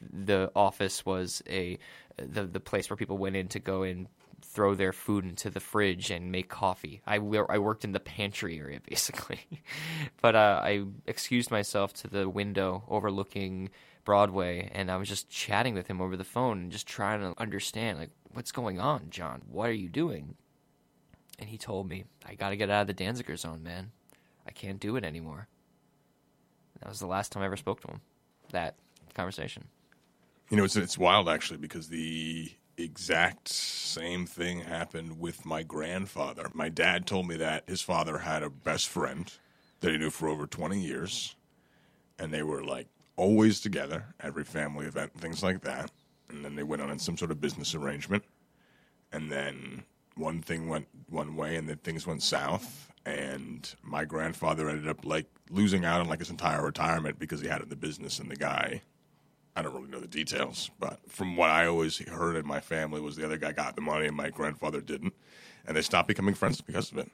the office was a the the place where people went in to go and throw their food into the fridge and make coffee. I, I worked in the pantry area basically, but uh, I excused myself to the window overlooking Broadway, and I was just chatting with him over the phone and just trying to understand like what's going on, John. What are you doing? And he told me I got to get out of the Danziger zone, man. I can't do it anymore. That was the last time I ever spoke to him. That conversation. You know, it's it's wild actually because the exact same thing happened with my grandfather. My dad told me that his father had a best friend that he knew for over 20 years, and they were like always together, every family event, things like that. And then they went on in some sort of business arrangement, and then one thing went one way, and then things went south. And my grandfather ended up like losing out on like his entire retirement because he had it in the business, and the guy I don't really know the details, but from what I always heard in my family was the other guy got the money and my grandfather didn't, and they stopped becoming friends because of it.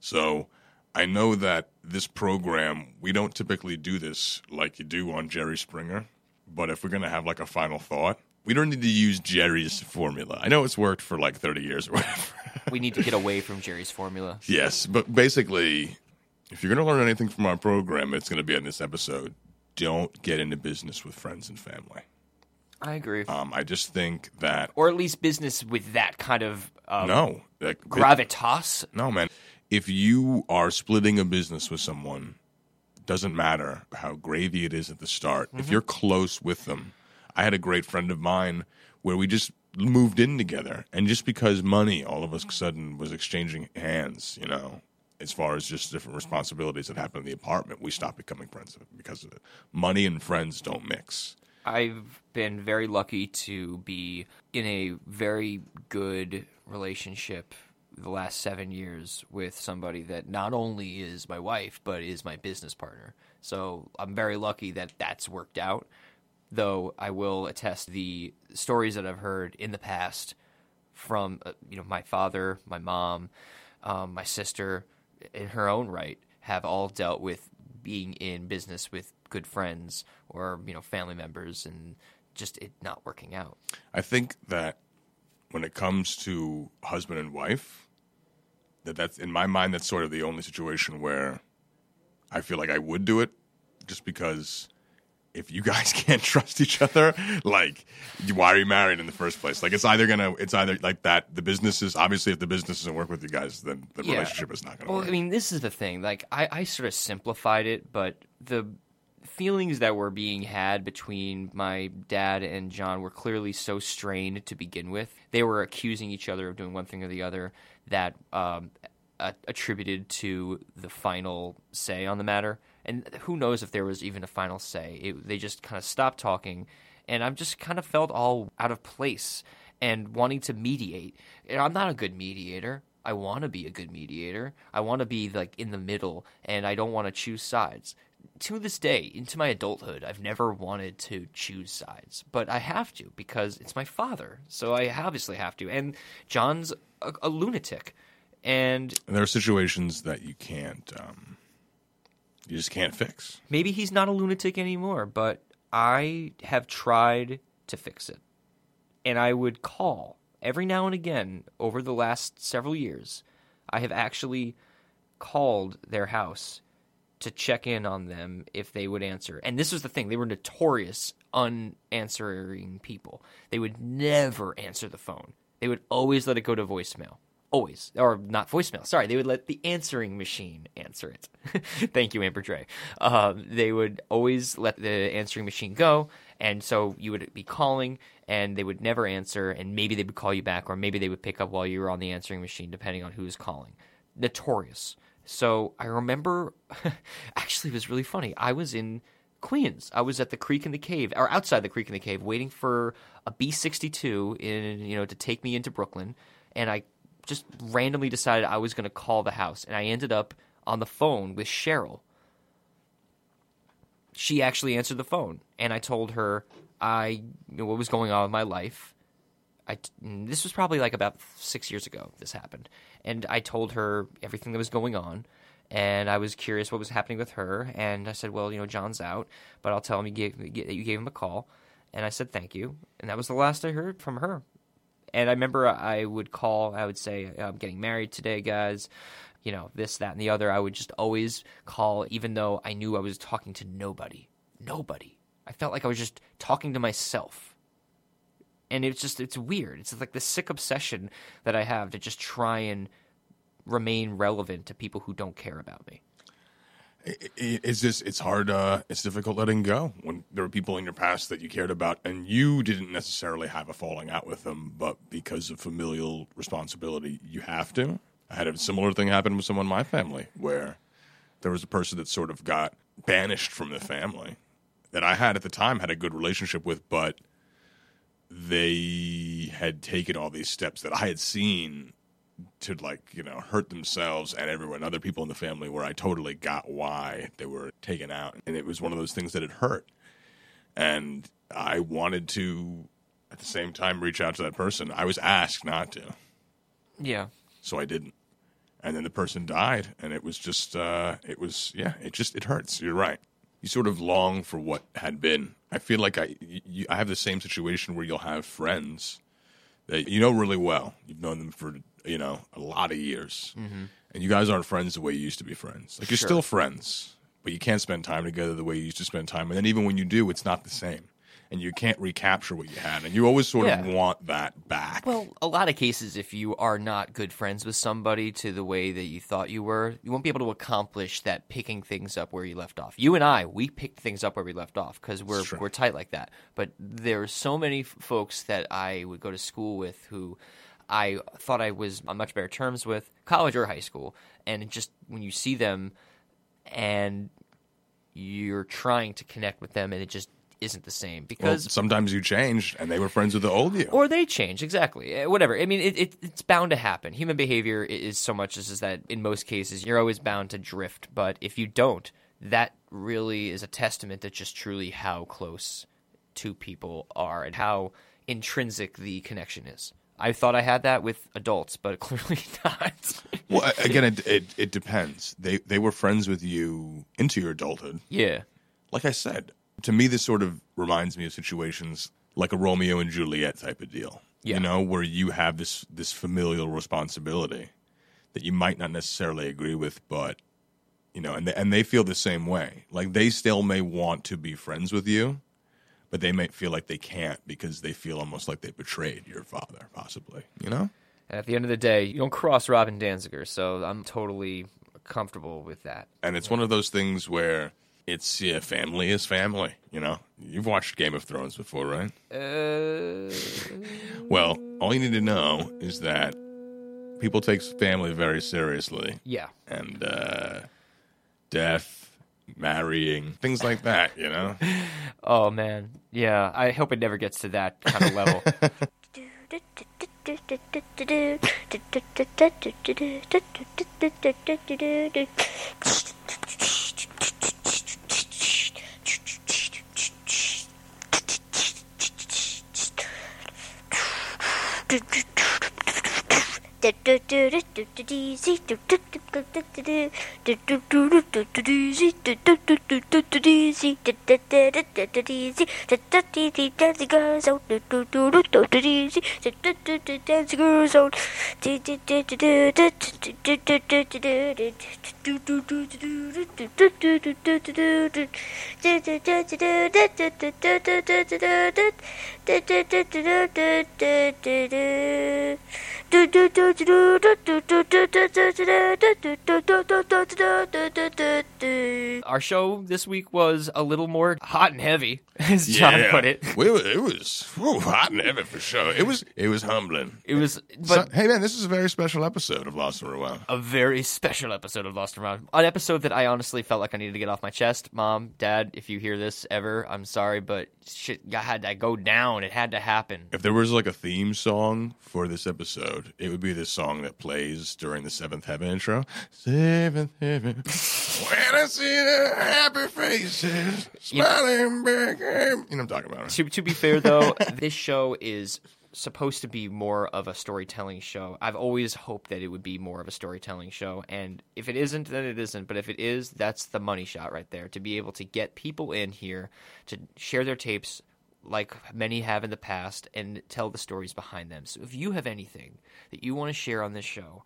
So I know that this program we don't typically do this like you do on Jerry Springer, but if we're gonna have like a final thought, we don't need to use Jerry's formula. I know it's worked for like thirty years or whatever. we need to get away from Jerry's formula. yes, but basically, if you're gonna learn anything from our program, it's gonna be in this episode don't get into business with friends and family. I agree. Um, I just think that, or at least business with that kind of um, no like, gravitas. no, man. If you are splitting a business with someone, doesn't matter how gravy it is at the start. Mm-hmm. If you're close with them, I had a great friend of mine where we just moved in together, and just because money all of a sudden was exchanging hands, you know, as far as just different responsibilities that happen in the apartment, we stopped becoming friends because of it. Money and friends don't mix. I've been very lucky to be in a very good relationship the last seven years with somebody that not only is my wife, but is my business partner. So I'm very lucky that that's worked out. Though I will attest the stories that I've heard in the past from uh, you know my father, my mom, um, my sister, in her own right, have all dealt with being in business with good friends or you know family members and just it not working out. I think that when it comes to husband and wife, that that's in my mind that's sort of the only situation where I feel like I would do it, just because if you guys can't trust each other, like why are you married in the first place? Like it's either gonna, it's either like that. The business is obviously if the business doesn't work with you guys, then the Yeah. relationship is not gonna Well, work. I mean, this is the thing. Like, I, I sort of simplified it, but the feelings that were being had between my dad and John were clearly so strained to begin with. They were accusing each other of doing one thing or the other that um, a- attributed to the final say on the matter. And who knows if there was even a final say? It, they just kind of stopped talking, and I've just kind of felt all out of place and wanting to mediate. And I'm not a good mediator. I want to be a good mediator. I want to be like in the middle, and I don't want to choose sides. to this day, into my adulthood, I've never wanted to choose sides, but I have to because it's my father. So I obviously have to. And John's a, a lunatic. And And there are situations that you can't, um, you just can't fix. maybe he's not a lunatic anymore, but I have tried to fix it. And I would call every now and again over the last several years. I have actually called their house to check in on them if they would answer. And this was the thing, they were notorious unanswering people. They would never answer the phone. They would always let it go to voicemail. Always. Or not voicemail. Sorry, they would let the answering machine answer it. Thank you, Amber Dre. Um, they would always let the answering machine go. And so you would be calling and they would never answer. And maybe they would call you back or maybe they would pick up while you were on the answering machine, depending on who was calling. Notorious. So I remember, actually, it was really funny. I was in Queens. I was at the Creek and the Cave, or outside the Creek and the Cave, waiting for a B sixty two in you know to take me into Brooklyn, and I just randomly decided I was going to call the house, and I ended up on the phone with Cheryl. She actually answered the phone, and I told her I you know, what was going on with my life. I mm, this was probably like about six years ago. This happened, and I told her everything that was going on, and I was curious what was happening with her. And I said, "Well, you know, John's out, but I'll tell him you gave, you gave him a call." And I said, "Thank you," and that was the last I heard from her. And I remember I would call. I would say, "I'm getting married today, guys." You know, this, that, and the other. I would just always call, even though I knew I was talking to nobody. Nobody. I felt like I was just talking to myself and it's just it's weird. It's like this sick obsession that I have to just try and remain relevant to people who don't care about me. It, it, it's just it's hard. Uh, it's difficult letting go when there are people in your past that you cared about, and you didn't necessarily have a falling out with them, but because of familial responsibility, you have to. I had a similar thing happen with someone in my family where there was a person that sort of got banished from the family that I had at the time had a good relationship with, but they had taken all these steps that I had seen to like you know hurt themselves and everyone other people in the family where I totally got why they were taken out. And it was one of those things that had hurt. And I wanted to at the same time reach out to that person. I was asked not to. Yeah. so I didn't. And then the person died and it was just uh it was yeah it just it hurts. You're right. You sort of long for what had been. I feel like I you, I have the same situation where you'll have friends that you know really well. You've known them for you know a lot of years Mhm. and you guys aren't friends the way you used to be friends like you're Sure. still friends but you can't spend time together the way you used to spend time and then even when you do it's not the same and you can't recapture what you had and you always sort of want that back Well, a lot of cases, if you are not good friends with somebody to the way that you thought you were, you won't be able to accomplish that picking things up where you left off. You and I, we picked things up where we left off because we're we're tight like that. But there are so many f- folks that I would go to school with who I thought I was on much better terms with, college or high school, and just when you see them and you're trying to connect with them and it just isn't the same well, because sometimes you change and they were friends with the old you. Or they change exactly. Eh, whatever. I mean it, it, it's bound to happen. Human behavior is so much as is that in most cases you're always bound to drift. But if you don't that really is a testament to just truly how close two people are and how intrinsic the connection is i thought i had that with adults but clearly not Well, again, it, it it depends. They they were friends with you into your adulthood. Yeah. Like I said, to me, this sort of reminds me of situations like a Romeo and Juliet type of deal. Yeah. You know, where you have this this familial responsibility that you might not necessarily agree with, but you know, and they, and they feel the same way. Like they still may want to be friends with you, but they might feel like they can't because they feel almost like they betrayed your father, possibly. You know. at the end of the day you don't cross robin danziger so i'm totally comfortable with that and it's one of those things where it's yeah, family is family. You know, you've watched Game of Thrones before, right? uh, Well, all you need to know is that people take family very seriously. Yeah. and uh, death, marrying, things like that, you know? oh, man. Yeah. I hope it never gets to that kind of level. Dancing girls out, dancing girls out. Our show this week was a little more hot and heavy, as John Yeah. put it. We were, it was whew, hot and heavy for sure. It was it was humbling. It was, but So- hey man, this is a very special episode of Lost and Rewound. a very special episode of Lost and Found. An episode that I honestly felt like I needed to get off my chest. Mom, Dad, if you hear this ever, I'm sorry, but shit I had to go down. It had to happen. If there was like a theme song for this episode, it would be this song that plays during the Seventh Heaven intro. Seventh Heaven. when I see the happy faces, smiling back. You know I'm talking about. To to be fair though, this show is supposed to be more of a storytelling show. I've always hoped that it would be more of a storytelling show, and if it isn't, then it isn't. But if it is, that's the money shot right there. To be able to get people in here to share their tapes like many have in the past and tell the stories behind them. So if you have anything that you want to share on this show,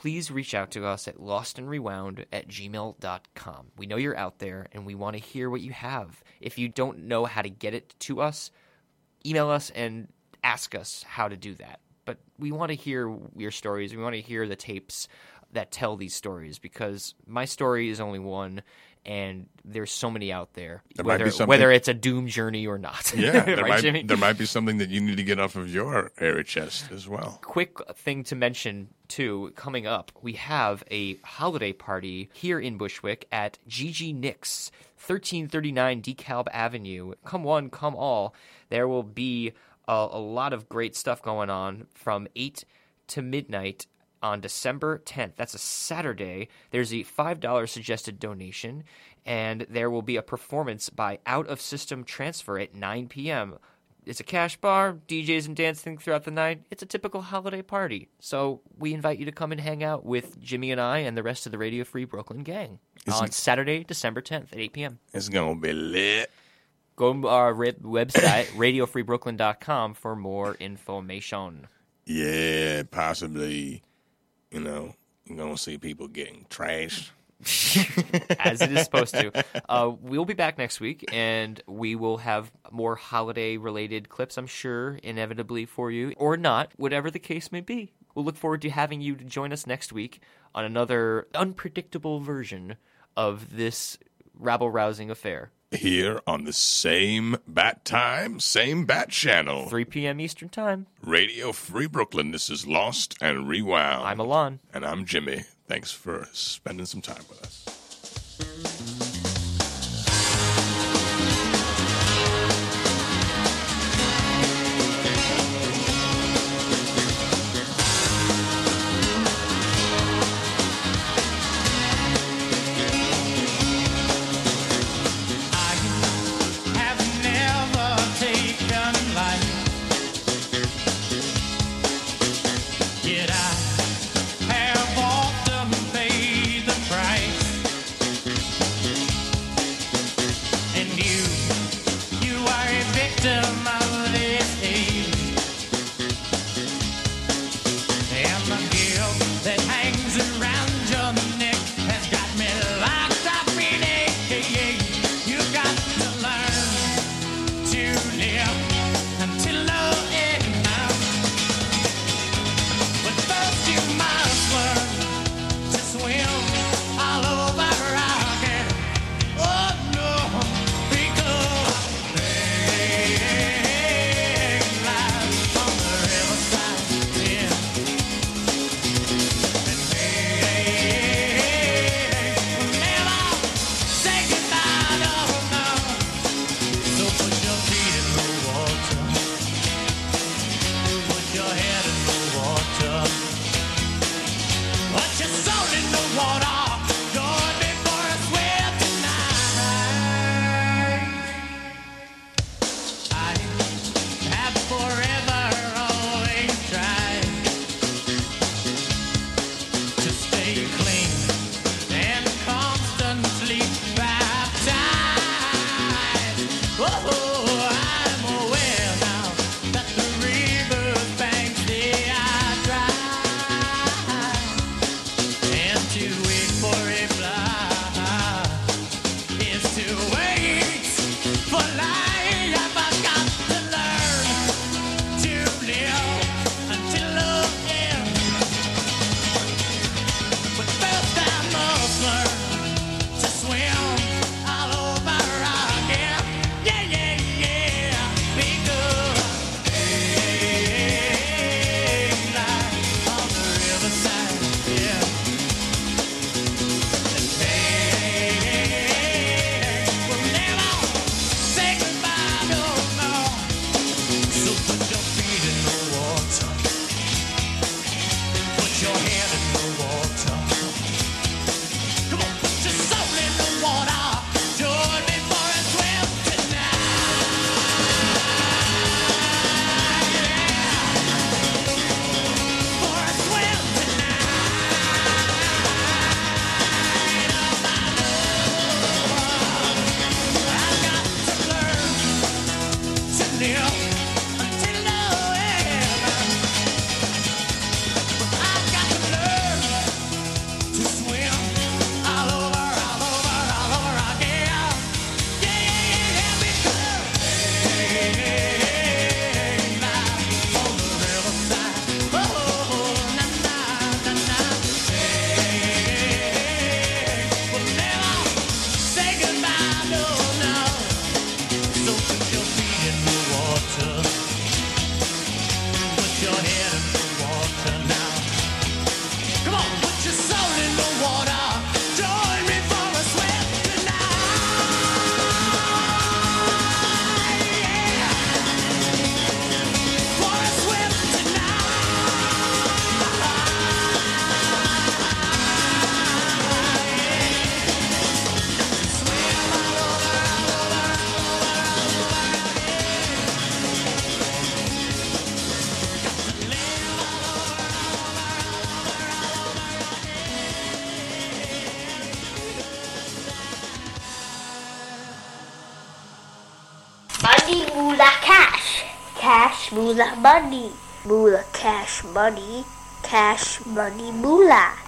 please reach out to us at lostandrewound at gmail.com. We know you're out there and we want to hear what you have. If you don't know how to get it to us, email us and ask us how to do that. But we want to hear your stories. We want to hear the tapes that tell these stories because my story is only one and there's so many out there. There whether, whether it's a doom journey or not. Yeah, there, right, might, there might be something that you need to get off of your airy chest as well. quick thing to mention too coming up we have a holiday party here in bushwick at gg nix 1339 DeKalb avenue come one come all there will be a, a lot of great stuff going on from 8 to midnight on December 10th. That's a Saturday. There's a $5 suggested donation, and there will be a performance by Out of System Transfer at 9 p.m. It's a cash bar, DJs and dancing throughout the night. It's a typical holiday party. So we invite you to come and hang out with Jimmy and I and the rest of the Radio Free Brooklyn gang on Saturday, December 10th at 8 p.m. It's gonna be lit. Go uh, to our website, radiofreebrooklyn.com, for more information. Yeah, possibly. You know, you're gonna see people getting trashed. as it is supposed to. Uh, we'll be back next week, and we will have more holiday-related clips, I'm sure, inevitably for you, or not, whatever the case may be. We'll look forward to having you join us next week on another unpredictable version of this rabble-rousing affair. Here on the same bat time, same bat channel. 3 p.m. Eastern Time. Radio Free Brooklyn. This is Lost and Rewound. I'm Elann. And I'm Jimmy. Thanks for spending some time with us. Moolah, money. Moolah, cash, money. Cash, money, moolah.